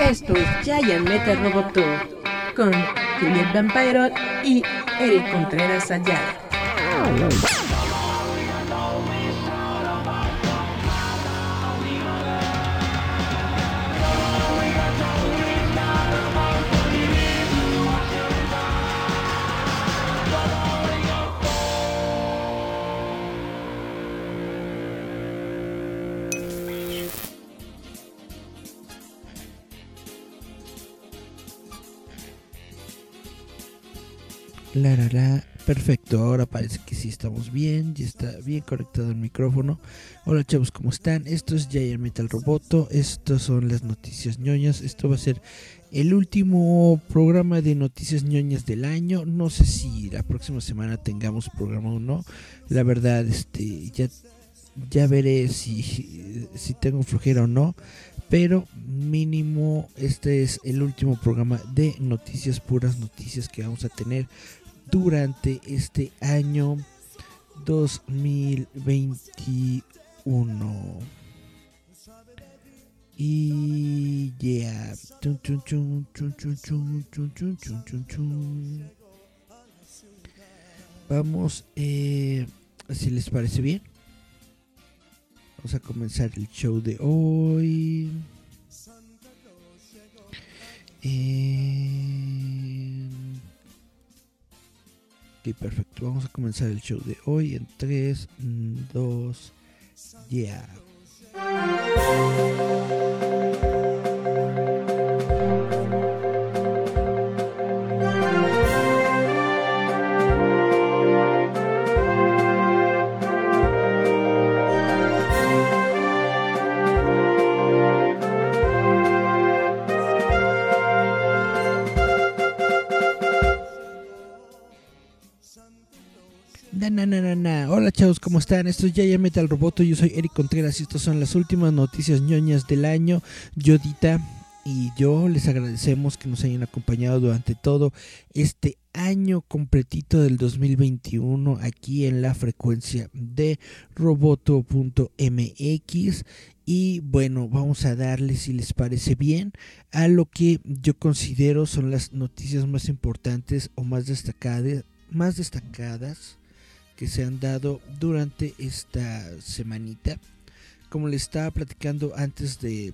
Esto es Giant Metal Roboto con Juliet Vampiro y Eric Contreras Ayala. Perfecto, ahora parece que sí estamos bien, ya está bien conectado el micrófono. Hola chavos, ¿cómo están? Esto es Giant Metal Roboto, estas son las noticias ñoñas. Esto va a ser el último programa de noticias ñoñas del año. No sé si la próxima semana tengamos programa o no. La verdad, este, ya, ya veré si, si tengo flojera o no. Pero mínimo este es el último programa de noticias, puras noticias que vamos a tener durante este año 2021. Y ya. Vamos, eh, si les parece bien. Vamos a comenzar el show de hoy. Eh, ok, perfecto. Vamos a comenzar el show de hoy en 3, 2, ya. Na, chavos, ¿cómo están? Esto es Yaya Metal Roboto, yo soy Eric Contreras y estas son las últimas noticias ñoñas del año. Yodita y yo les agradecemos que nos hayan acompañado durante todo este año completito del 2021 aquí en la frecuencia de roboto.mx y bueno, vamos a darle si les parece bien a lo que yo considero son las noticias más importantes o más destacadas, más destacadas que se han dado durante esta semanita. Como les estaba platicando antes de,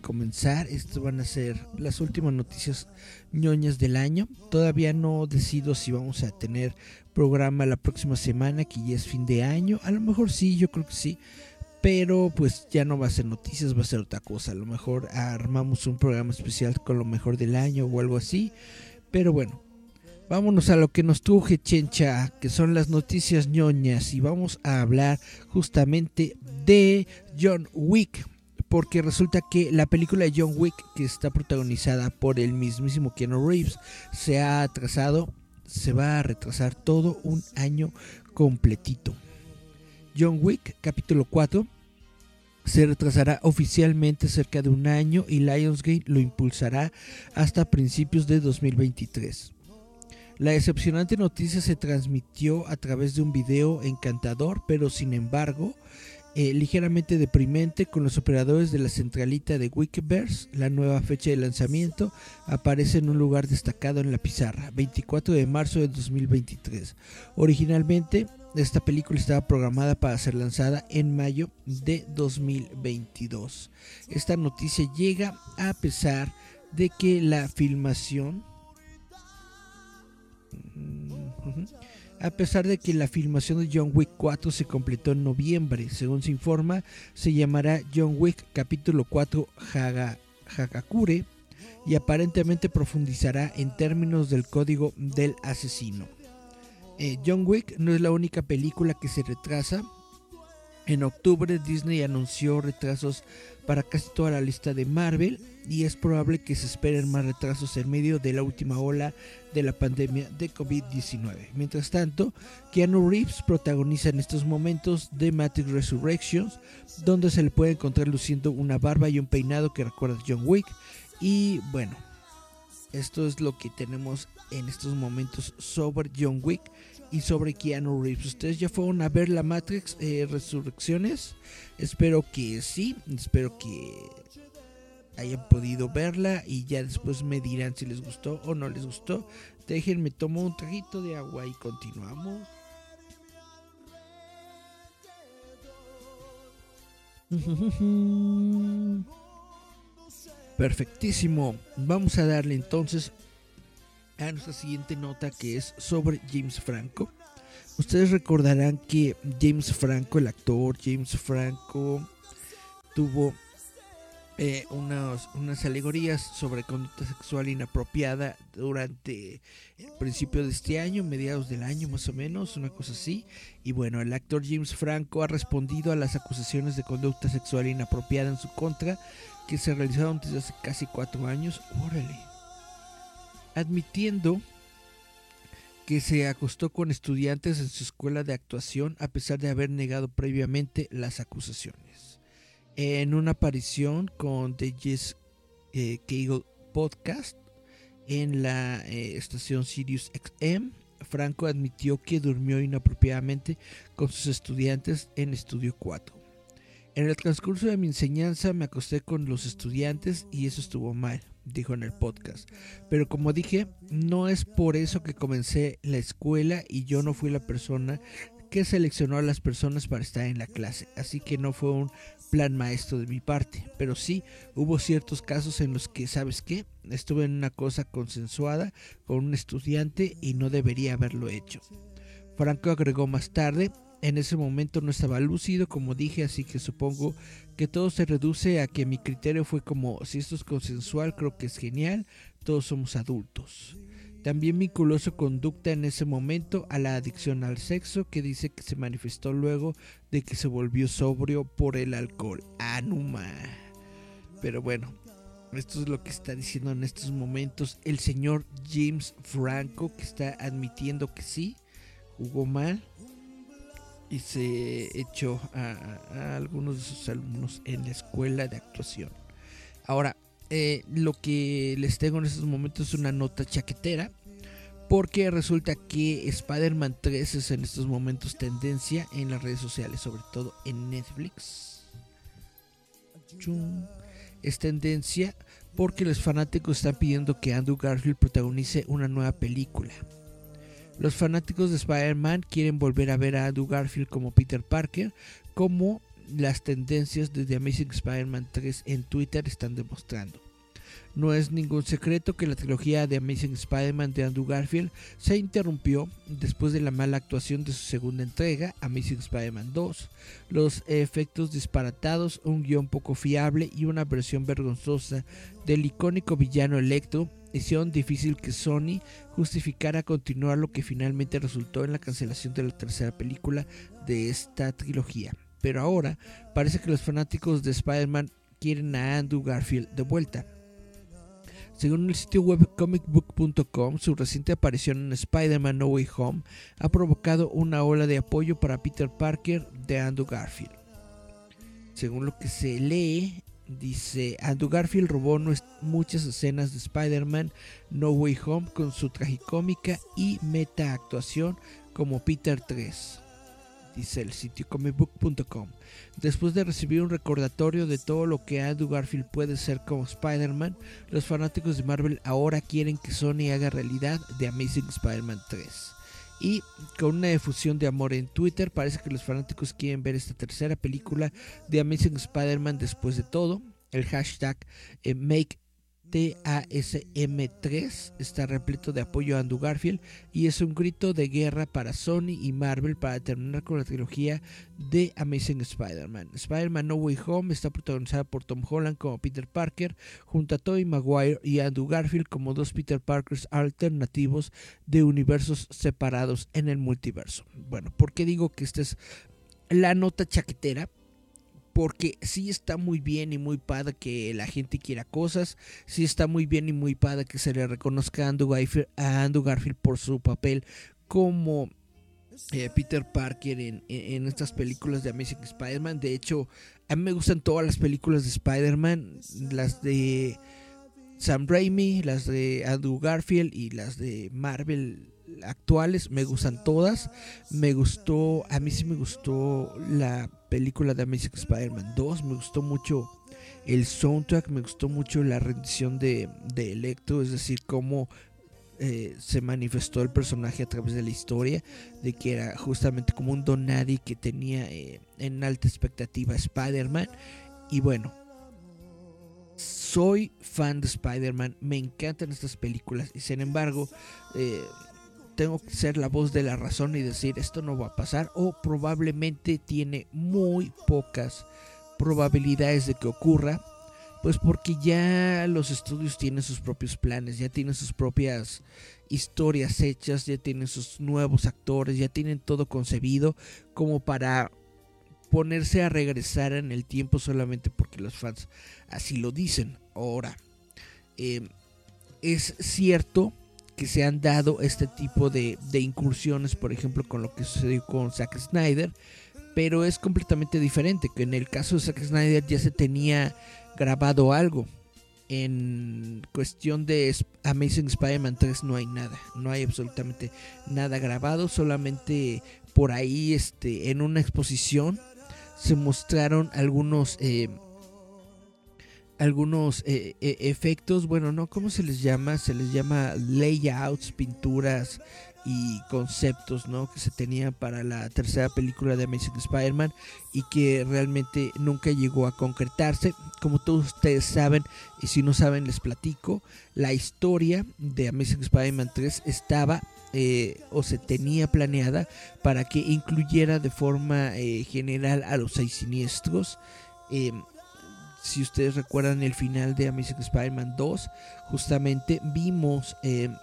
comenzar, estas van a ser las últimas noticias ñoñas del año. Todavía no decido si vamos a tener programa la próxima semana, que ya es fin de año. A lo mejor sí, yo creo que sí. Pero pues ya no va a ser noticias, va a ser otra cosa. A lo mejor armamos un programa especial con lo mejor del año o algo así. Pero bueno, Vámonos a lo que nos truje, chencha, que son las noticias ñoñas. Y vamos a hablar justamente de John Wick. Porque resulta que la película de John Wick, que está protagonizada por el mismísimo Keanu Reeves, se ha atrasado, se va a retrasar todo un año completito. John Wick, capítulo 4, se retrasará oficialmente cerca de un año y Lionsgate lo impulsará hasta principios de 2023. La decepcionante noticia se transmitió a través de un video encantador, pero sin embargo, eh, ligeramente deprimente con los operadores de la centralita de Wikiverse. La nueva fecha de lanzamiento aparece en un lugar destacado en la pizarra, 24 de marzo de 2023. Originalmente, esta película estaba programada para ser lanzada en mayo de 2022. Esta noticia llega a pesar de que la filmación a pesar de que la filmación de John Wick 4 se completó en noviembre, según se informa, se llamará John Wick capítulo 4 Haga, Hagakure y aparentemente profundizará en términos del código del asesino. Eh, John Wick no es la única película que se retrasa. En octubre Disney anunció retrasos para casi toda la lista de Marvel y es probable que se esperen más retrasos en medio de la última ola de la pandemia de COVID-19. Mientras tanto, Keanu Reeves protagoniza en estos momentos The Matrix Resurrections, donde se le puede encontrar luciendo una barba y un peinado que recuerda a John Wick. Y bueno, esto es lo que tenemos en estos momentos sobre John Wick y sobre Keanu Reeves. ¿Ustedes ya fueron a ver la Matrix eh, Resurrecciones? Espero que sí, espero que hayan podido verla y ya después me dirán si les gustó o no les gustó. Déjenme tomo un trajito de agua y continuamos. Perfectísimo. Vamos a darle entonces a nuestra siguiente nota que es sobre James Franco. Ustedes recordarán que James Franco, el actor James Franco, tuvo eh, unas alegorías sobre conducta sexual inapropiada durante el principio de este año, mediados del año más o menos, una cosa así. Y bueno, el actor James Franco ha respondido a las acusaciones de conducta sexual inapropiada en su contra que se realizaron desde hace casi cuatro años. Órale. Admitiendo que se acostó con estudiantes en su escuela de actuación a pesar de haber negado previamente las acusaciones en una aparición con The Jess eh, Podcast en la eh, estación Sirius XM. Franco admitió que durmió inapropiadamente con sus estudiantes en Estudio 4. En el transcurso de mi enseñanza me acosté con los estudiantes y eso estuvo mal, dijo en el podcast. Pero como dije, no es por eso que comencé la escuela y yo no fui la persona que seleccionó a las personas para estar en la clase, así que no fue un plan maestro de mi parte, pero sí hubo ciertos casos en los que, ¿sabes qué? Estuve en una cosa consensuada con un estudiante y no debería haberlo hecho. Franco agregó más tarde, en ese momento no estaba lúcido, como dije, así que supongo que todo se reduce a que mi criterio fue como, si esto es consensual, creo que es genial, todos somos adultos. También vinculó su conducta en ese momento a la adicción al sexo que dice que se manifestó luego de que se volvió sobrio por el alcohol. Anuma. Pero bueno, esto es lo que está diciendo en estos momentos el señor James Franco que está admitiendo que sí, jugó mal y se echó a, algunos de sus alumnos en la escuela de actuación. Ahora, eh, lo que les tengo en estos momentos es una nota chaquetera. Porque resulta que Spider-Man 3 es en estos momentos tendencia en las redes sociales, sobre todo en Netflix. Es tendencia porque los fanáticos están pidiendo que Andrew Garfield protagonice una nueva película. Los fanáticos de Spider-Man quieren volver a ver a Andrew Garfield como Peter Parker, como las tendencias de The Amazing Spider-Man 3 en Twitter están demostrando. No es ningún secreto que la trilogía de Amazing Spider-Man de Andrew Garfield se interrumpió después de la mala actuación de su segunda entrega, Amazing Spider-Man 2, los efectos disparatados, un guion poco fiable y una versión vergonzosa del icónico villano Electro hicieron difícil que Sony justificara continuar lo que finalmente resultó en la cancelación de la tercera película de esta trilogía. Pero ahora parece que los fanáticos de Spider-Man quieren a Andrew Garfield de vuelta. Según el sitio web comicbook.com, su reciente aparición en Spider-Man No Way Home ha provocado una ola de apoyo para Peter Parker de Andrew Garfield. Según lo que se lee, dice Andrew Garfield robó muchas escenas de Spider-Man No Way Home con su tragicómica y meta actuación como Peter 3 dice el sitio comicbook.com. Después de recibir un recordatorio de todo lo que Andrew Garfield puede ser como Spider-Man, los fanáticos de Marvel ahora quieren que Sony haga realidad The Amazing Spider-Man 3. Y con una difusión de amor en Twitter, parece que los fanáticos quieren ver esta tercera película de Amazing Spider-Man después de todo. El hashtag eh, Make TASM3 está repleto de apoyo a Andrew Garfield y es un grito de guerra para Sony y Marvel para terminar con la trilogía de Amazing Spider-Man. Spider-Man No Way Home está protagonizada por Tom Holland como Peter Parker, junto a Tobey Maguire y Andrew Garfield como dos Peter Parkers alternativos de universos separados en el multiverso. Bueno, ¿por qué digo que esta es la nota chaquetera? Porque sí está muy bien y muy padre que la gente quiera cosas, sí está muy bien y muy padre que se le reconozca a Andrew Garfield, por su papel como eh, Peter Parker en, estas películas de Amazing Spider-Man. De hecho, a mí me gustan todas las películas de Spider-Man, las de Sam Raimi, las de Andrew Garfield y las de Marvel actuales, me gustan todas. Me gustó, a mí sí me gustó la película de Amazing Spider-Man 2, me gustó mucho el soundtrack, me gustó mucho la rendición de, de Electro, es decir, cómo eh, se manifestó el personaje a través de la historia, de que era justamente como un don nadie que tenía eh, en alta expectativa Spider-Man. Y bueno, soy fan de Spider-Man, me encantan estas películas y sin embargo eh, tengo que ser la voz de la razón y decir esto no va a pasar o probablemente tiene muy pocas probabilidades de que ocurra pues porque ya los estudios tienen sus propios planes, ya tienen sus propias historias hechas, ya tienen sus nuevos actores, ya tienen todo concebido como para ponerse a regresar en el tiempo solamente porque los fans así lo dicen. Ahora, em, es cierto que se han dado este tipo de, incursiones, por ejemplo, con lo que sucedió con Zack Snyder, pero es completamente diferente, que en el caso de Zack Snyder ya se tenía grabado algo. En cuestión de Amazing Spider-Man 3 no hay nada, no hay absolutamente nada grabado, solamente por ahí este, en una exposición se mostraron algunos eh, algunos eh, e, efectos, bueno, no, ¿cómo se les llama? Se les llama layouts, pinturas y conceptos, ¿no? Que se tenían para la tercera película de Amazing Spider-Man y que realmente nunca llegó a concretarse. Como todos ustedes saben, y si no saben les platico, la historia de Amazing Spider-Man 3 estaba eh, o se tenía planeada para que incluyera de forma eh, general a los seis siniestros. Em, si ustedes recuerdan el final de Amazing Spider-Man 2, justamente vimos em,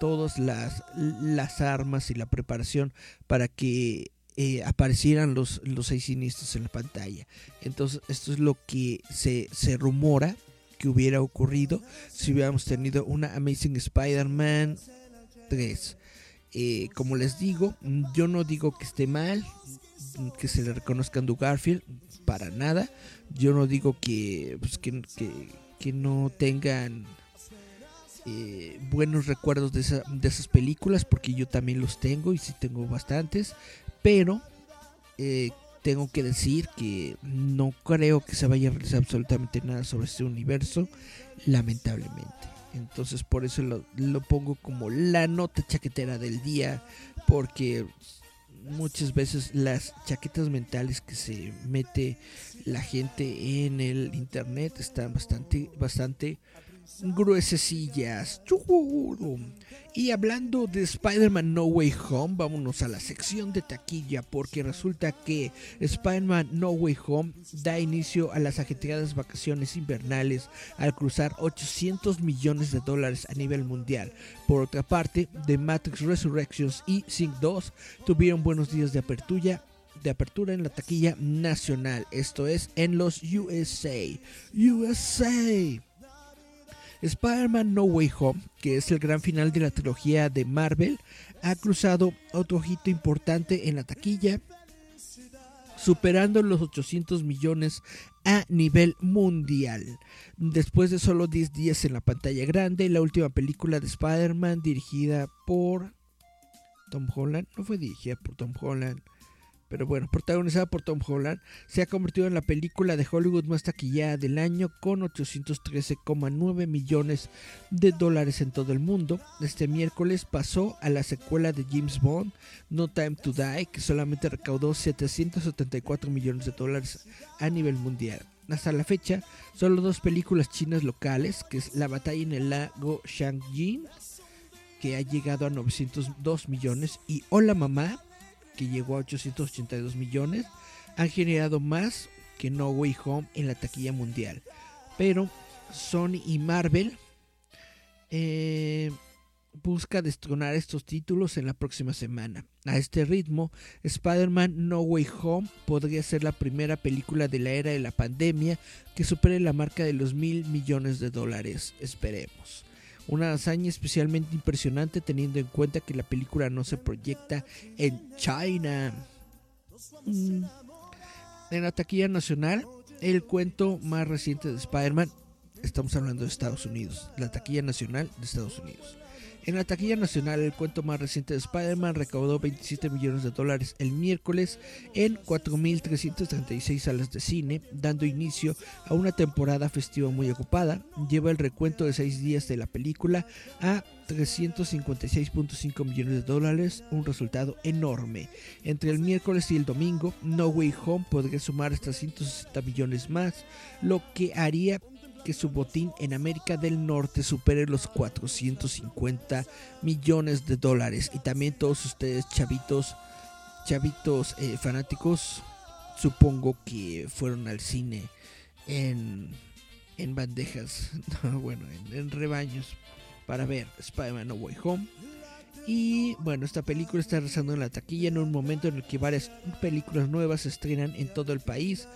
todas las, las armas y la preparación para que eh, aparecieran los, los seis siniestros en la pantalla. Entonces, esto es lo que se, se rumora que hubiera ocurrido si hubiéramos tenido una Amazing Spider-Man 3. Eh, como les digo, yo no digo que esté mal que se le reconozca a Garfield, para nada. Yo no digo que, pues, que, que, no tengan eh, buenos recuerdos de, de, esas películas, porque yo también los tengo y sí tengo bastantes, pero eh, tengo que decir que no creo que se vaya a realizar absolutamente nada sobre este universo, lamentablemente. Entonces por eso lo, pongo como la nota chaquetera del día. Porque muchas veces las chaquetas mentales que se mete la gente en el internet están bastante, bastante gruesecillas. Y hablando de Spider-Man No Way Home, vámonos a la sección de taquilla porque resulta que Spider-Man No Way Home da inicio a las ajetreadas vacaciones invernales al cruzar 800 millones de dólares a nivel mundial. Por otra parte, The Matrix Resurrections y Sync 2 tuvieron buenos días de apertura de apertura en la taquilla nacional, esto es en los USA. USA. Spider-Man No Way Home, que es el gran final de la trilogía de Marvel, ha cruzado otro hito importante en la taquilla, superando los 800 millones a nivel mundial. Después de solo 10 días en la pantalla grande, la última película de Spider-Man dirigida por Tom Holland, no fue dirigida por Tom Holland, pero bueno, protagonizada por Tom Holland, se ha convertido en la película de Hollywood más taquillada del año con 813,9 millones de dólares en todo el mundo. Este miércoles pasó a la secuela de James Bond, No Time to Die, que solamente recaudó 774 millones de dólares a nivel mundial. Hasta la fecha, solo dos películas chinas locales, que es La batalla en el lago Shangjin, que ha llegado a 902 millones, y Hola Mamá, que llegó a 882 millones, han generado más que No Way Home en la taquilla mundial. Pero Sony y Marvel eh, busca destronar estos títulos en la próxima semana. A este ritmo, Spider-Man No Way Home podría ser la primera película de la era de la pandemia que supere la marca de los mil millones de dólares. Esperemos. Una hazaña especialmente impresionante teniendo en cuenta que la película no se proyecta en China. Mm. En la taquilla nacional, el cuento más reciente de Spider-Man, estamos hablando de Estados Unidos, la taquilla nacional de Estados Unidos. En la taquilla nacional, el cuento más reciente de Spider-Man recaudó 27 millones de dólares el miércoles en 4.336 salas de cine, dando inicio a una temporada festiva muy ocupada. Lleva el recuento de seis días de la película a 356.5 millones de dólares, un resultado enorme. Entre el miércoles y el domingo, No Way Home podría sumar hasta 160 millones más, lo que haría que su botín en América del Norte supere los 450 millones de dólares. Y también todos ustedes, chavitos, chavitos eh, fanáticos, supongo que fueron al cine en, en bandejas, bueno, en, en rebaños para ver Spider-Man No Way Home. Y bueno, esta película está rezando en la taquilla en un momento en el que varias películas nuevas se estrenan en todo el país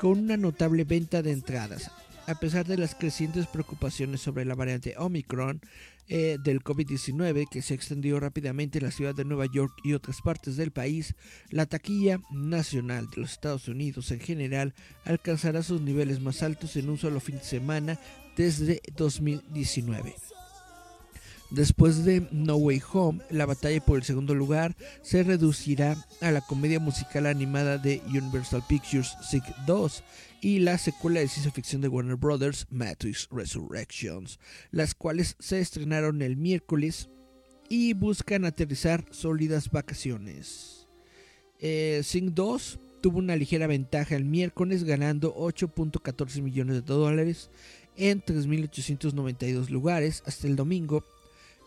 con una notable venta de entradas a pesar de las crecientes preocupaciones sobre la variante Omicron eh, del COVID-19 que se extendió rápidamente en la ciudad de Nueva York y otras partes del país, la taquilla nacional de los Estados Unidos en general alcanzará sus niveles más altos en un solo fin de semana desde 2019. Después de No Way Home, la batalla por el segundo lugar se reducirá a la comedia musical animada de Universal Pictures Sick 2 y la secuela de ciencia ficción de Warner Brothers, Matrix Resurrections, las cuales se estrenaron el miércoles y buscan aterrizar sólidas vacaciones. Eh, Sing 2 tuvo una ligera ventaja el miércoles ganando 8.14 millones de dólares en 3.892 lugares hasta el domingo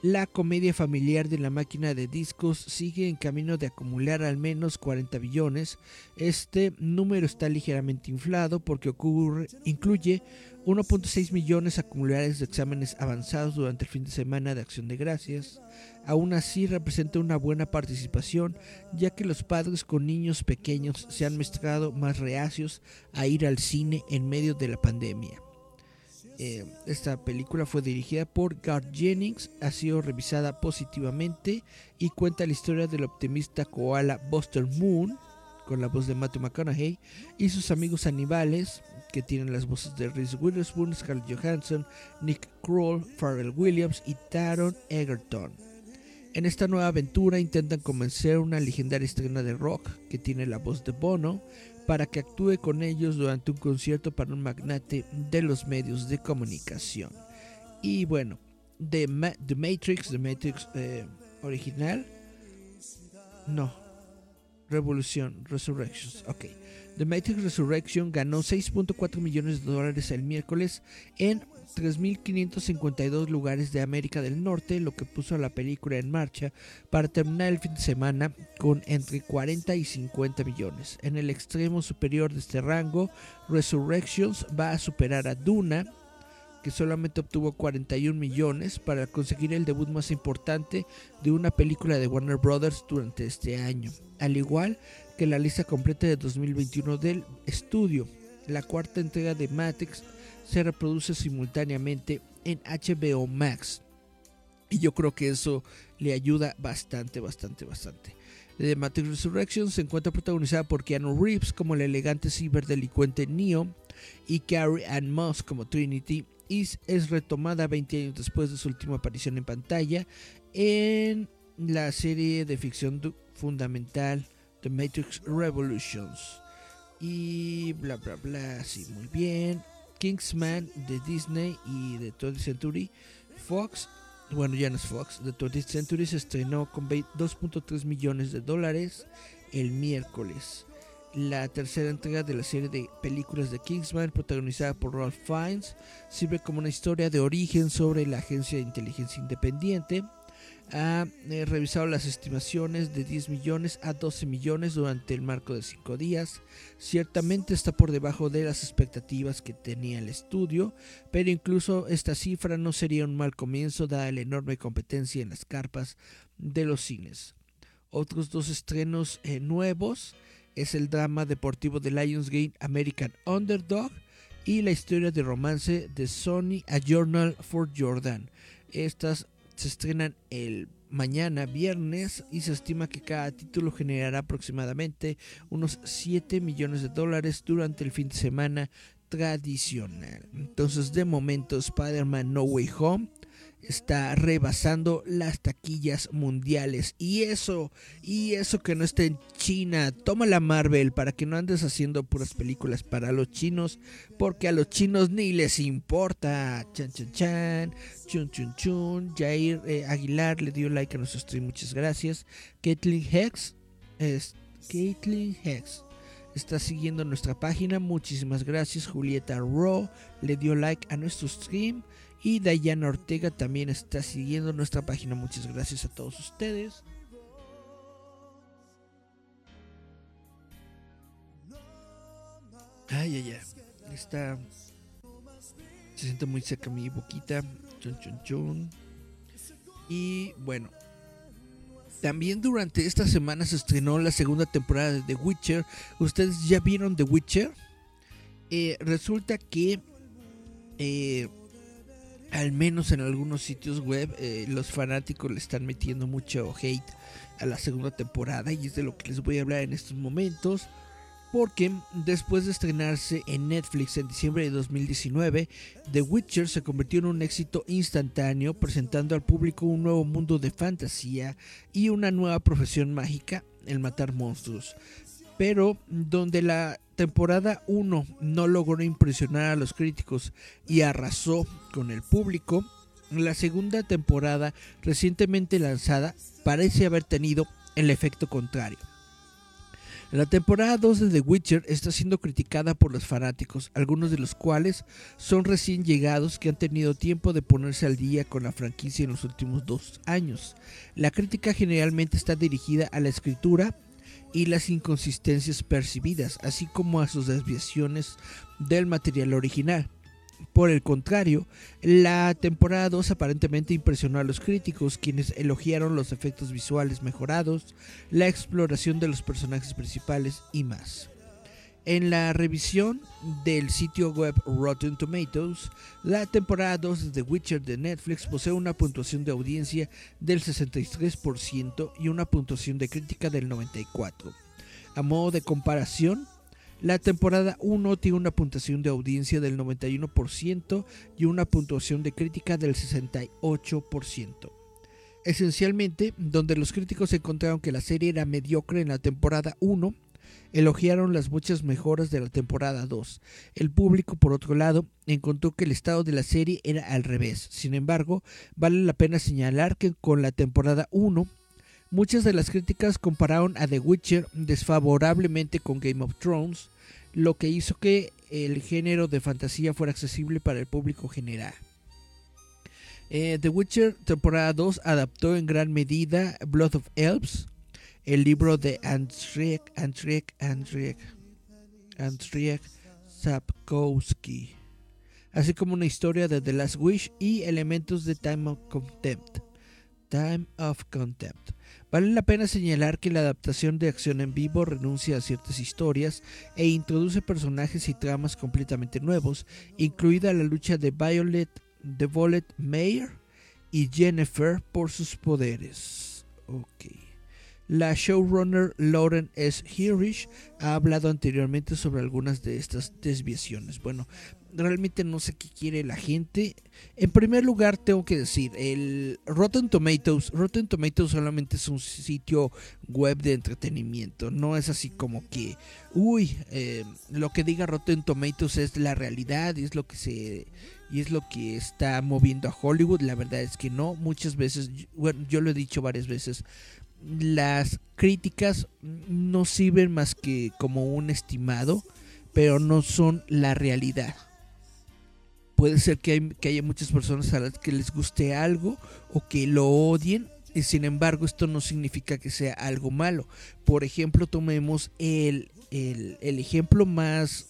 la comedia familiar de la máquina de discos sigue en camino de acumular al menos 40 billones. Este número está ligeramente inflado porque ocurre, incluye 1.6 millones acumulares de exámenes avanzados durante el fin de semana de Acción de Gracias. Aún así representa una buena participación ya que los padres con niños pequeños se han mostrado más reacios a ir al cine en medio de la pandemia. Eh, esta película fue dirigida por Garth Jennings, ha sido revisada positivamente y cuenta la historia del optimista koala Buster Moon, con la voz de Matthew McConaughey, y sus amigos animales, que tienen las voces de Reese Witherspoon, Scarlett Johansson, Nick Kroll, Pharrell Williams y Taron Egerton. En esta nueva aventura intentan convencer a una legendaria estrella de rock que tiene la voz de Bono para que actúe con ellos durante un concierto para un magnate de los medios de comunicación. Y bueno, The, Matrix, The Matrix eh, original, no, Revolución, Resurrections, ok. The Matrix Resurrection ganó 6.4 millones de dólares el miércoles en 3.552 lugares de América del Norte, lo que puso a la película en marcha para terminar el fin de semana con entre 40 y 50 millones. En el extremo superior de este rango, Resurrections va a superar a Duna, que solamente obtuvo 41 millones para conseguir el debut más importante de una película de Warner Brothers durante este año, al igual que la lista completa de 2021 del estudio. La cuarta entrega de Matrix se reproduce simultáneamente en HBO Max. Y yo creo que eso le ayuda bastante, bastante, bastante. The Matrix Resurrection se encuentra protagonizada por Keanu Reeves como el elegante ciberdelincuente Neo y Carrie Ann Moss como Trinity y es retomada 20 años después de su última aparición en pantalla en la serie de ficción fundamental The Matrix Revolutions. Y bla bla bla, sí, muy bien. Kingsman de Disney y de 20th Century Fox, bueno ya no es Fox, de 20th Century se estrenó con 2.3 millones de dólares el miércoles. La tercera entrega de la serie de películas de Kingsman, protagonizada por Ralph Fiennes, sirve como una historia de origen sobre la agencia de inteligencia independiente ha eh, revisado las estimaciones de 10 millones a 12 millones durante el marco de 5 días. Ciertamente está por debajo de las expectativas que tenía el estudio, pero incluso esta cifra no sería un mal comienzo dada la enorme competencia en las carpas de los cines. Otros dos estrenos eh, nuevos es el drama deportivo de Lionsgate American Underdog y la historia de romance de Sony A Journal for Jordan. Estas se estrenan el mañana viernes y se estima que cada título generará aproximadamente unos 7 millones de dólares durante el fin de semana tradicional. Entonces de momento Spider-Man No Way Home está rebasando las taquillas mundiales. Y eso, y eso que no está en China. Toma la Marvel para que no andes haciendo puras películas para los chinos, porque a los chinos ni les importa. Chan, chan, chan. Chun, chun, chun. Jair eh, Aguilar le dio like a nuestro stream, muchas gracias. Caitlin Hex, es Caitlin Hex está siguiendo nuestra página. Muchísimas gracias. Julieta Ro le dio like a nuestro stream. Y Dayana Ortega también está siguiendo nuestra página. Muchas gracias a todos ustedes. Ay, ay, ay. Está. Se siente muy seca mi boquita. Chun, chun, chun. Y bueno, también durante esta semana se estrenó la segunda temporada de The Witcher. ¿Ustedes ya vieron The Witcher? Eh, resulta que, eh, al menos en algunos sitios web, eh, los fanáticos le están metiendo mucho hate a la segunda temporada y es de lo que les voy a hablar en estos momentos porque después de estrenarse en Netflix en diciembre de 2019, The Witcher se convirtió en un éxito instantáneo, presentando al público un nuevo mundo de fantasía y una nueva profesión mágica, el matar monstruos. Pero donde la temporada 1 no logró impresionar a los críticos y arrasó con el público, la segunda temporada recientemente lanzada parece haber tenido el efecto contrario la temporada 2 de The Witcher está siendo criticada por los fanáticos, algunos de los cuales son recién llegados que han tenido tiempo de ponerse al día con la franquicia en los últimos dos años. La crítica generalmente está dirigida a la escritura y las inconsistencias percibidas, así como a sus desviaciones del material original. Por el contrario, la temporada 2 aparentemente impresionó a los críticos, quienes elogiaron los efectos visuales mejorados, la exploración de los personajes principales y más. En la revisión del sitio web Rotten Tomatoes, la temporada 2 de The Witcher de Netflix posee una puntuación de audiencia del 63% y una puntuación de crítica del 94%. A modo de comparación, la temporada 1 tiene una puntuación de audiencia del 91% y una puntuación de crítica del 68%. Esencialmente, donde los críticos encontraron que la serie era mediocre en la temporada 1, elogiaron las muchas mejoras de la temporada 2. El público, por otro lado, encontró que el estado de la serie era al revés. Sin embargo, vale la pena señalar que con la temporada 1 Muchas de las críticas compararon a The Witcher desfavorablemente con Game of Thrones, lo que hizo que el género de fantasía fuera accesible para el público general. Eh, The Witcher temporada 2 adaptó en gran medida Blood of Elves, el libro de Andrzej, Andrzej, Andrzej, Andrzej Sapkowski, así como una historia de The Last Wish y elementos de Time of Contempt. Time of Contempt. Vale la pena señalar que la adaptación de acción en vivo renuncia a ciertas historias e introduce personajes y tramas completamente nuevos, incluida la lucha de Violet, de Violet Mayer y Jennifer por sus poderes. La showrunner Lauren S. Hirsch ha hablado anteriormente sobre algunas de estas desviaciones. Bueno, realmente no sé qué quiere la gente. En primer lugar, tengo que decir, el Rotten Tomatoes, Rotten Tomatoes solamente es un sitio web de entretenimiento. No es así como que, uy, eh, lo que diga Rotten Tomatoes es la realidad y es lo que se y es lo que está moviendo a Hollywood. La verdad es que no. Muchas veces, bueno, yo lo he dicho varias veces. Las críticas no sirven más que como un estimado, pero no son la realidad puede ser que, haya muchas personas a las que les guste algo o que lo odien. Y sin embargo, esto no significa que sea algo malo. Por ejemplo, tomemos el, ejemplo más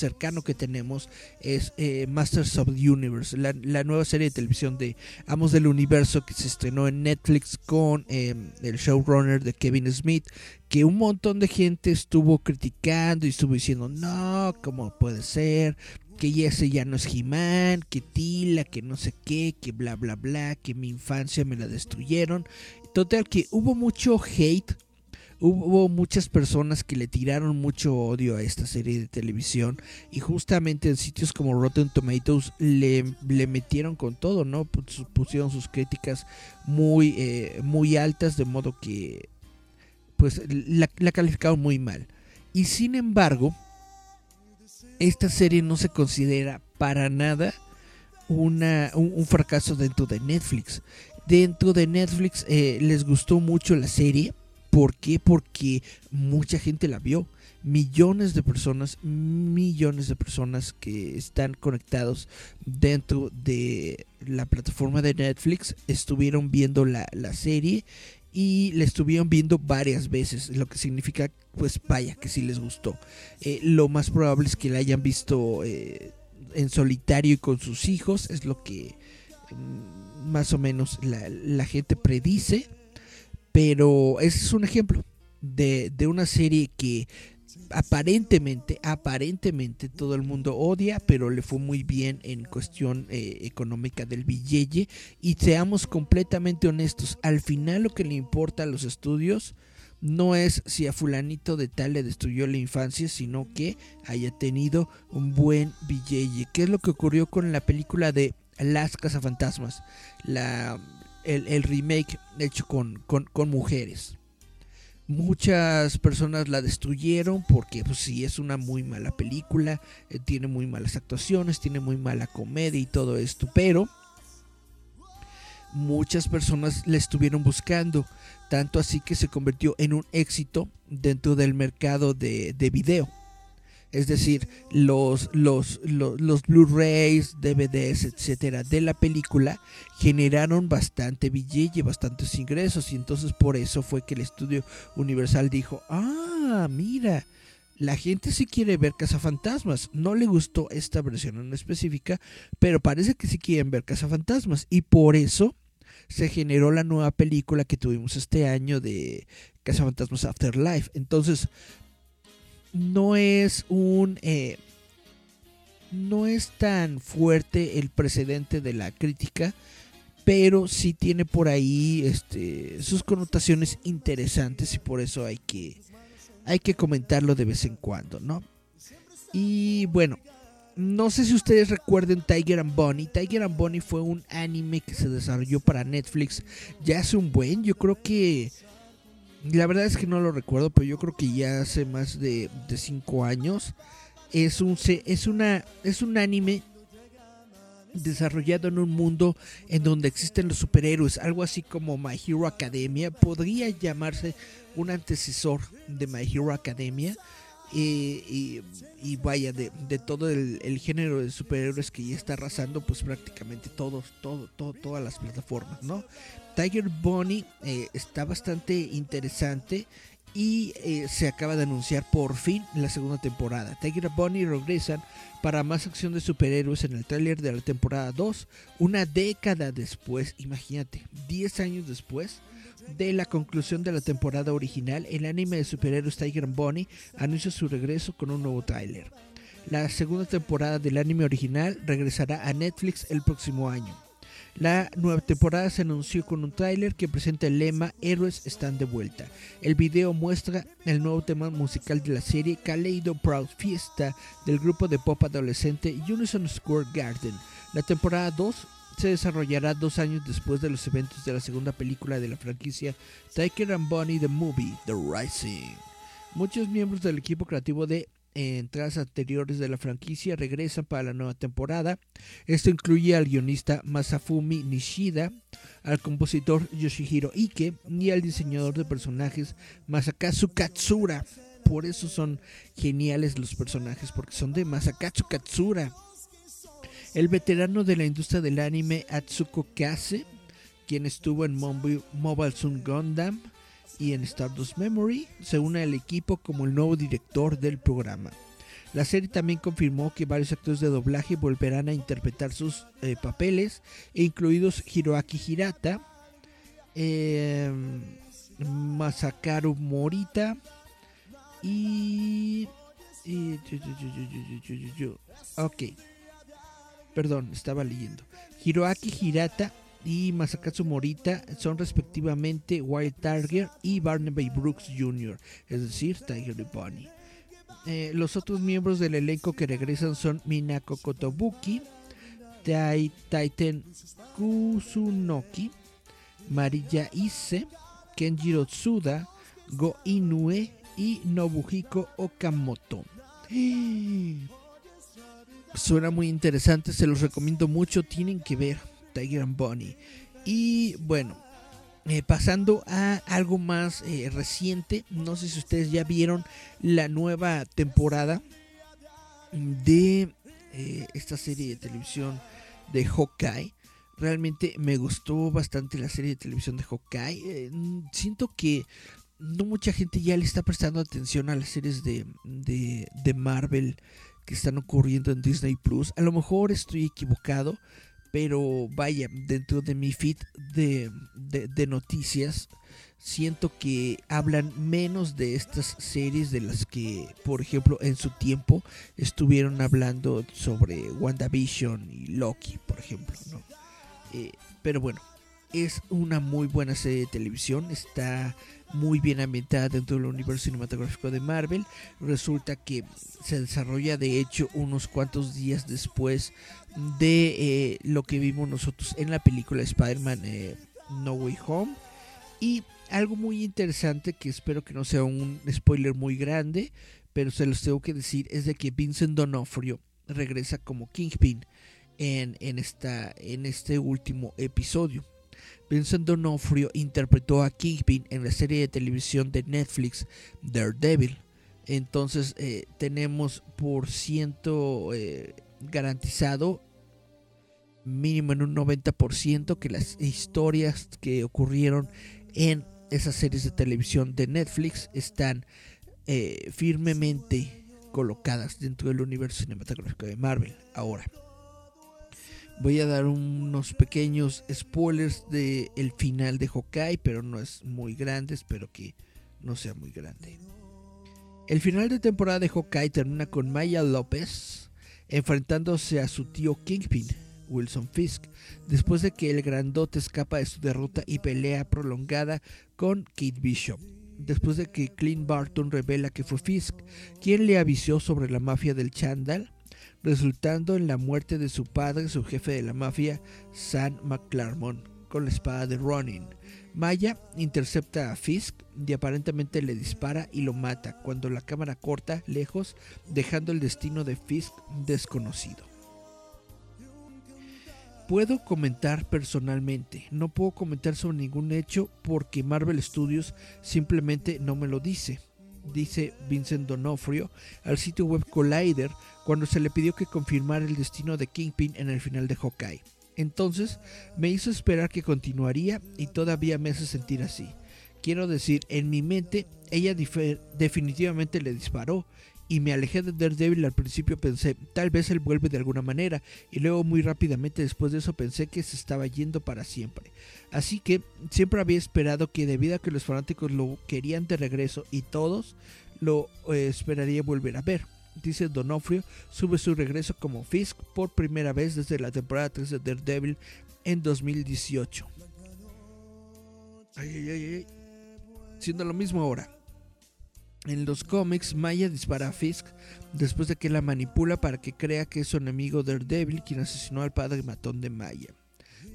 cercano que tenemos es eh, Masters of the Universe, la, nueva serie de televisión de Amos del Universo que se estrenó en Netflix con em, el showrunner de Kevin Smith, que un montón de gente estuvo criticando y estuvo diciendo, no, ¿cómo puede ser? que ese ya no es He-Man, que Tila, que no sé qué, que bla bla bla, que mi infancia me la destruyeron. Total que hubo mucho hate, hubo muchas personas que le tiraron mucho odio a esta serie de televisión y justamente en sitios como Rotten Tomatoes le, metieron con todo, ¿no? Pusieron sus críticas muy, eh, muy altas de modo que pues la, la calificaron muy mal. Y sin embargo, esta serie no se considera para nada una, un, fracaso dentro de Netflix. Dentro de Netflix eh, les gustó mucho la serie. ¿Por qué? Porque mucha gente la vio. Millones de personas, millones de personas que están conectados dentro de la plataforma de Netflix estuvieron viendo la, la serie y la estuvieron viendo varias veces, lo que significa, pues vaya, que sí les gustó. Eh, lo más probable es que la hayan visto eh, en solitario y con sus hijos, es lo que mm, más o menos la, gente predice, pero ese es un ejemplo de, de una serie que aparentemente, aparentemente todo el mundo odia, pero le fue muy bien en cuestión eh, económica del billete. Y seamos completamente honestos, al final lo que le importa a los estudios no es si a fulanito de tal le destruyó la infancia, sino que haya tenido un buen billete. ¿Qué es lo que ocurrió con la película de Las Cazafantasmas? La, el, el remake hecho con, con, mujeres Muchas personas la destruyeron porque pues sí es una muy mala película, eh, tiene muy malas actuaciones, tiene muy mala comedia y todo esto, pero muchas personas la estuvieron buscando, tanto así que se convirtió en un éxito dentro del mercado de, de video. Es decir, los, los, los, Blu-rays, DVDs, etcétera, de la película generaron bastante billete, bastantes ingresos. Y entonces por eso fue que el estudio Universal dijo: Ah, mira, la gente sí quiere ver Cazafantasmas. No le gustó esta versión en específica, pero parece que sí quieren ver Cazafantasmas. Y por eso se generó la nueva película que tuvimos este año de Cazafantasmas Afterlife. Entonces, no es un... Eh, no es tan fuerte el precedente de la crítica, pero sí tiene por ahí este, sus connotaciones interesantes y por eso hay que, hay que comentarlo de vez en cuando, ¿no? Y bueno, no sé si ustedes recuerden Tiger and Bunny. Tiger and Bunny fue un anime que se desarrolló para Netflix ya hace un buen, yo creo que la verdad es que no lo recuerdo, pero yo creo que ya hace más de 5 años. Es un, es, una, es un anime desarrollado en un mundo en donde existen los superhéroes, algo así como My Hero Academia, podría llamarse un antecesor de My Hero Academia. y, vaya, de, todo el, género de superhéroes que ya está arrasando, pues prácticamente todos, todo, todo, todas las plataformas, ¿no? Tiger Bunny eh, está bastante interesante y eh, se acaba de anunciar por fin la segunda temporada. Tiger Bunny regresan para más acción de superhéroes en el tráiler de la temporada 2, una década después, imagínate, 10 años después de la conclusión de la temporada original, el anime de superhéroes Tiger Bunny anuncia su regreso con un nuevo tráiler. La segunda temporada del anime original regresará a Netflix el próximo año. La nueva temporada se anunció con un tráiler que presenta el lema Héroes están de vuelta. El video muestra el nuevo tema musical de la serie Kaleido Proud Fiesta del grupo de pop adolescente Unison Square Garden. La temporada 2 se desarrollará dos años después de los eventos de la segunda película de la franquicia Tiger and Bunny The Movie The Rising. Muchos miembros del equipo creativo de entradas anteriores de la franquicia regresan para la nueva temporada. Esto incluye al guionista Masafumi Nishida, al compositor Yoshihiro Ike y al diseñador de personajes Masakazu Katsura. Por eso son geniales los personajes, porque son de Masakazu Katsura. El veterano de la industria del anime Atsuko Kase, quien estuvo en Mobile Suit Gundam, y en Stardust Memory se une al equipo como el nuevo director del programa. La serie también confirmó que varios actores de doblaje volverán a interpretar sus eh, papeles, incluidos Hiroaki Hirata, em, Masakaru Morita y... Ok, perdón, estaba leyendo. Hiroaki Hirata y Masakatsu Morita son respectivamente Wild Tiger y Barnaby Brooks Jr., es decir, Tiger y Bunny. Eh, los otros miembros del elenco que regresan son Minako Kotobuki, Tai Taiten Kusunoki, Mariya Ise, Kenjiro Tsuda, Go Inoue y Nobuhiko Okamoto. Suena muy interesante, se los recomiendo mucho, tienen que ver Tiger and Bunny. Y bueno, eh, pasando a algo más eh, reciente, no sé si ustedes ya vieron la nueva temporada de eh, esta serie de televisión de Hawkeye. Realmente me gustó bastante la serie de televisión de Hawkeye. siento que no mucha gente ya le está prestando atención a las series de, de Marvel que están ocurriendo en Disney Plus. A lo mejor estoy equivocado, pero vaya, dentro de mi feed de, de, noticias, siento que hablan menos de estas series de las que, por ejemplo, en su tiempo estuvieron hablando sobre WandaVision y Loki, por ejemplo. ¿no? Eh, pero bueno, es una muy buena serie de televisión, está muy bien ambientada dentro del universo cinematográfico de Marvel. Resulta que se desarrolla de hecho unos cuantos días después de eh, lo que vimos nosotros en la película Spider-Man eh, No Way Home. Y algo muy interesante que espero que no sea un spoiler muy grande, pero se los tengo que decir, es de que Vincent Donofrio regresa como Kingpin en, en, esta, en este último episodio. Vincent D'Onofrio interpretó a Kingpin en la serie de televisión de Netflix Daredevil. Entonces eh, tenemos por ciento eh, garantizado, mínimo en un 90%, que las historias que ocurrieron en esas series de televisión de Netflix están eh, firmemente colocadas dentro del universo cinematográfico de Marvel. Ahora, Voy a dar unos pequeños spoilers del el final de Hawkeye, pero no es muy grande, espero que no sea muy grande. El final de temporada de Hawkeye termina con Maya López enfrentándose a su tío Kingpin, Wilson Fisk, después de que el grandote escapa de su derrota y pelea prolongada con Kate Bishop. Después de que Clint Barton revela que fue Fisk quien le avisó sobre la mafia del Chandal resultando en la muerte de su padre, su jefe de la mafia, Sam McClarmont, con la espada de Ronin. Maya intercepta a Fisk y aparentemente le dispara y lo mata cuando la cámara corta lejos, dejando el destino de Fisk desconocido. Puedo comentar personalmente, no puedo comentar sobre ningún hecho porque Marvel Studios simplemente no me lo dice dice Vincent Donofrio al sitio web Collider cuando se le pidió que confirmara el destino de Kingpin en el final de Hawkeye. Entonces me hizo esperar que continuaría y todavía me hace sentir así. Quiero decir, en mi mente ella definitivamente le disparó y me alejé de Daredevil al principio pensé, tal vez él vuelve de alguna manera, y luego muy rápidamente después de eso pensé que se estaba yendo para siempre. Así que siempre había esperado que debido a que los fanáticos lo querían de regreso y todos lo eh, esperaría volver a ver. Dice Donofrio, sube su regreso como Fisk por primera vez desde la temporada 3 de Daredevil en 2018. Ay, ay, ay, ay. Siendo lo mismo ahora. En los cómics, Maya dispara a Fisk después de que la manipula para que crea que es su enemigo Daredevil quien asesinó al padre matón de Maya.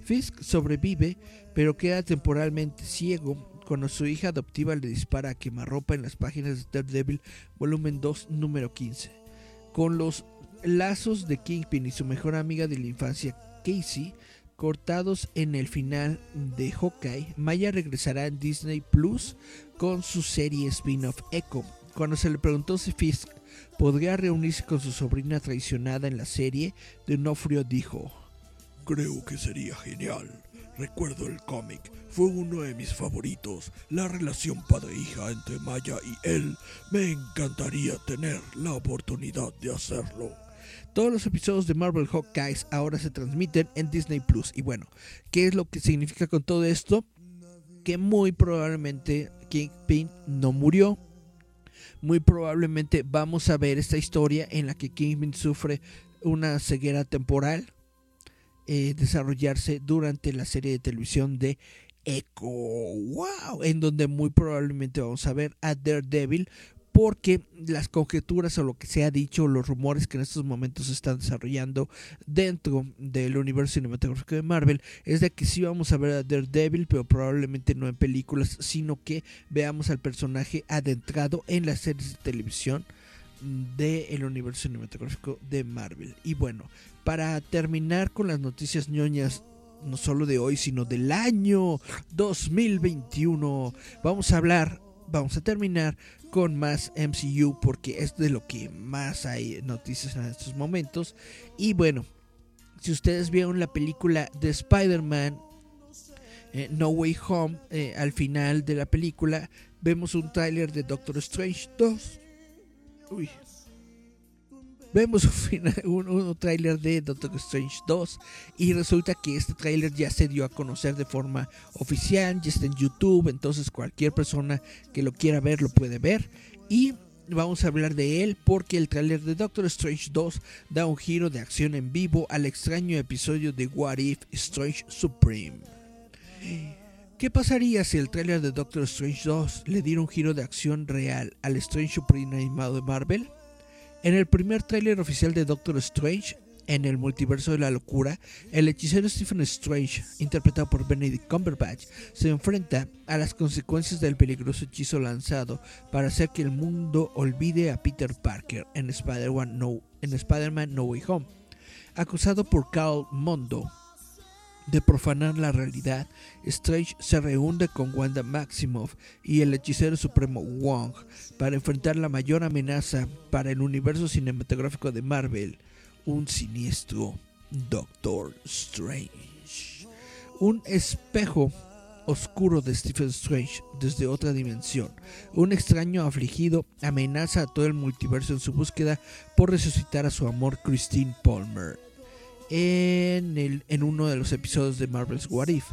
Fisk sobrevive, pero queda temporalmente ciego cuando su hija adoptiva le dispara a quemarropa en las páginas de Daredevil volumen 2 número 15. Con los lazos de Kingpin y su mejor amiga de la infancia, Casey, cortados en el final de Hawkeye, Maya regresará en Disney Plus con su serie spin-off Echo. Cuando se le preguntó si Fisk podría reunirse con su sobrina traicionada en la serie, Donofrio dijo: Creo que sería genial. Recuerdo el cómic, fue uno de mis favoritos. La relación padre-hija entre Maya y él, me encantaría tener la oportunidad de hacerlo. Todos los episodios de Marvel Hawkeyes ahora se transmiten en Disney Plus. Y bueno, ¿qué es lo que significa con todo esto? Que muy probablemente Kingpin no murió. Muy probablemente vamos a ver esta historia en la que Kingpin sufre una ceguera temporal. Eh, desarrollarse durante la serie de televisión de Echo. ¡Wow! En donde muy probablemente vamos a ver a Daredevil porque las conjeturas o lo que se ha dicho, los rumores que en estos momentos se están desarrollando dentro del universo cinematográfico de Marvel, es de que sí vamos a ver a Daredevil, pero probablemente no en películas, sino que veamos al personaje adentrado en las series de televisión del universo cinematográfico de Marvel. Y bueno, para terminar con las noticias ñoñas no solo de hoy, sino del año 2021. Vamos a hablar, vamos a terminar con más MCU porque es de lo que más hay noticias en estos momentos. Y bueno, si ustedes vieron la película de Spider-Man eh, No Way Home, eh, al final de la película vemos un tráiler de Doctor Strange 2. Vemos un, un, tráiler de Doctor Strange 2 y resulta que este tráiler ya se dio a conocer de forma oficial, ya está en YouTube, entonces cualquier persona que lo quiera ver lo puede ver y vamos a hablar de él porque el tráiler de Doctor Strange 2 da un giro de acción en vivo al extraño episodio de What If Strange Supreme. ¿Qué pasaría si el tráiler de Doctor Strange 2 le diera un giro de acción real al Strange Supreme animado de Marvel? En el primer tráiler oficial de Doctor Strange, en el multiverso de la locura, el hechicero Stephen Strange, interpretado por Benedict Cumberbatch, se enfrenta a las consecuencias del peligroso hechizo lanzado para hacer que el mundo olvide a Peter Parker en Spider-Man No, Spider no Way Home. Acusado por Carl Mondo de profanar la realidad, Strange se reúne con Wanda Maximoff y el hechicero supremo Wong para enfrentar la mayor amenaza para el universo cinematográfico de Marvel, un siniestro Doctor Strange. Un espejo oscuro de Stephen Strange desde otra dimensión. Un extraño afligido amenaza a todo el multiverso en su búsqueda por resucitar a su amor Christine Palmer en, uno de los episodios de Marvel's What If.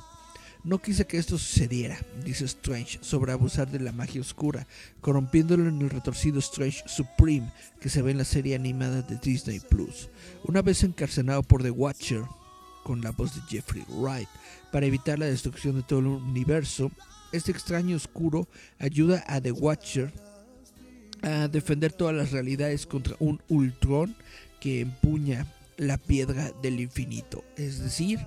No quise que esto sucediera, dice Strange, sobre abusar de la magia oscura, corrompiéndolo en el retorcido Strange Supreme que se ve en la serie animada de Disney Plus. Una vez encarcelado por The Watcher, con la voz de Jeffrey Wright, para evitar la destrucción de todo el universo, este extraño oscuro ayuda a The Watcher a defender todas las realidades contra un Ultron que empuña la piedra del infinito. Es decir,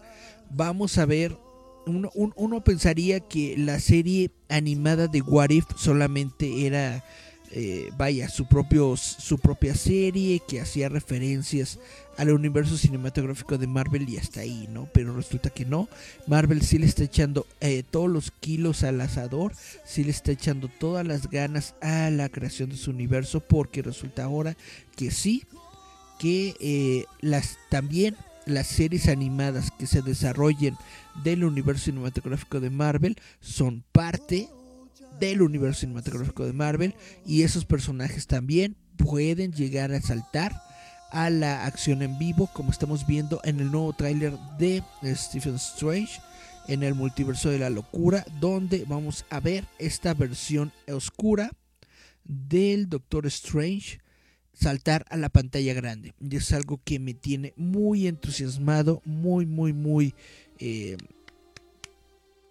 vamos a ver, uno, uno pensaría que la serie animada de What If solamente era, eh, vaya, su, propio, su propia serie que hacía referencias al universo cinematográfico de Marvel y hasta ahí, ¿no? Pero resulta que no. Marvel sí le está echando eh, todos los kilos al asador, sí le está echando todas las ganas a la creación de su universo porque resulta ahora que sí, que eh, las también las series animadas que se desarrollen del universo cinematográfico de Marvel son parte del universo cinematográfico de Marvel y esos personajes también pueden llegar a saltar a la acción en vivo como estamos viendo en el nuevo tráiler de Stephen Strange en el multiverso de la locura donde vamos a ver esta versión oscura del Doctor Strange saltar a la pantalla grande. Y es algo que me tiene muy entusiasmado, muy, muy, muy eh,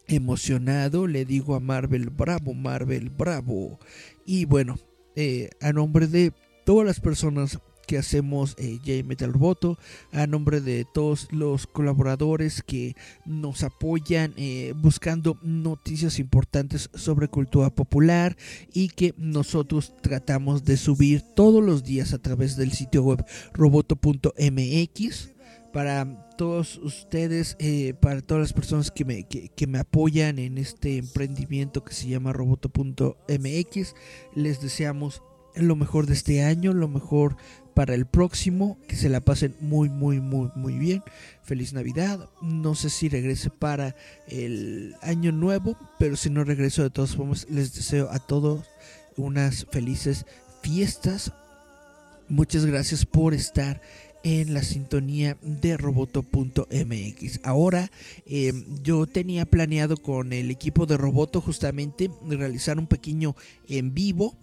emocionado. Le digo a Marvel, bravo, Marvel, bravo. Y bueno, eh, a nombre de todas las personas que hacemos eh, J-Metal Roboto, a nombre de todos los colaboradores que nos apoyan eh, buscando noticias importantes sobre cultura popular y que nosotros tratamos de subir todos los días a través del sitio web roboto.mx para todos ustedes, eh, para todas las personas que me, que me apoyan en este emprendimiento que se llama roboto.mx, les deseamos lo mejor de este año, lo mejor para el próximo, que se la pasen muy, muy, muy, muy bien. Feliz Navidad. No sé si regrese para el año nuevo, pero si no regreso de todas formas, les deseo a todos unas felices fiestas. Muchas gracias por estar en la sintonía de roboto.mx. Ahora em, yo tenía planeado con el equipo de Roboto justamente realizar un pequeño en vivo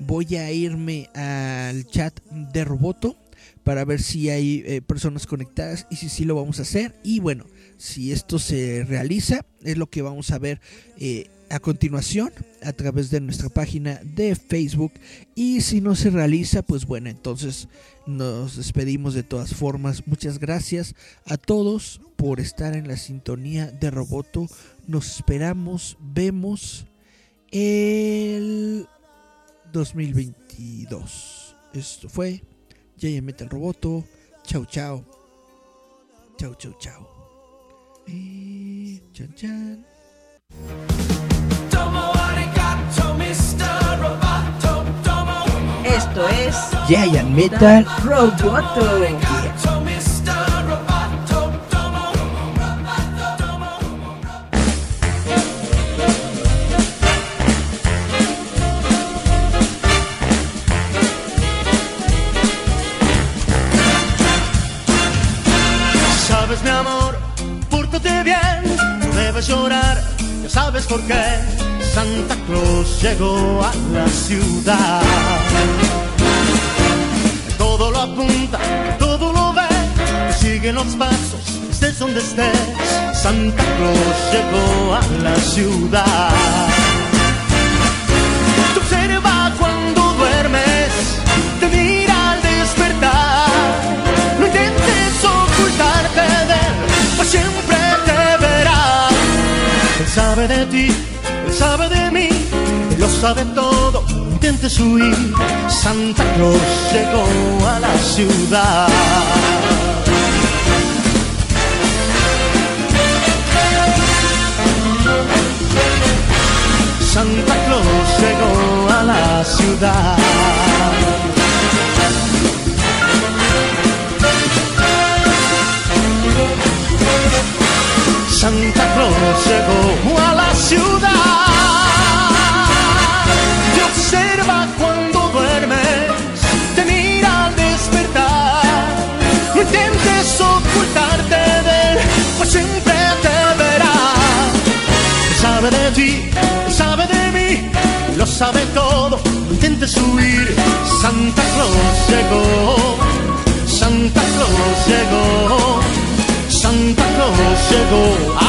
voy a irme al chat de Roboto para ver si hay eh, personas conectadas y si sí lo vamos a hacer. Y bueno, si esto se realiza, es lo que vamos a ver eh, a continuación a través de nuestra página de Facebook. Y si no se realiza, pues bueno, entonces nos despedimos de todas formas. Muchas gracias a todos por estar en la sintonía de Roboto. Nos esperamos, vemos el 2022. Esto fue J Metal Roboto. Chau, chau. Chau, chau, chau. Y chan, chan. Esto es Giant Metal Roboto. Ya sabes por qué. Santa Claus llegó a la ciudad. Todo lo apunta, todo lo ve, sigue los pasos, estés donde estés. Santa Claus llegó a la ciudad. Te observa cuando duermes, te mira al despertar. No intentes ocultarte de él, sabe de ti, él sabe de mí, él lo sabe todo. No intentes huir, Santa Claus llegó a la ciudad. Santa Claus llegó a la ciudad. Santa Claus llegó ciudad. Te observa cuando duermes, te mira al despertar. No intentes ocultarte de él, pues siempre te verá. Sabe de ti, sabe de mí, lo sabe todo. No intentes huir. Santa Claus llegó, Santa Claus llegó. Santa Claus llegó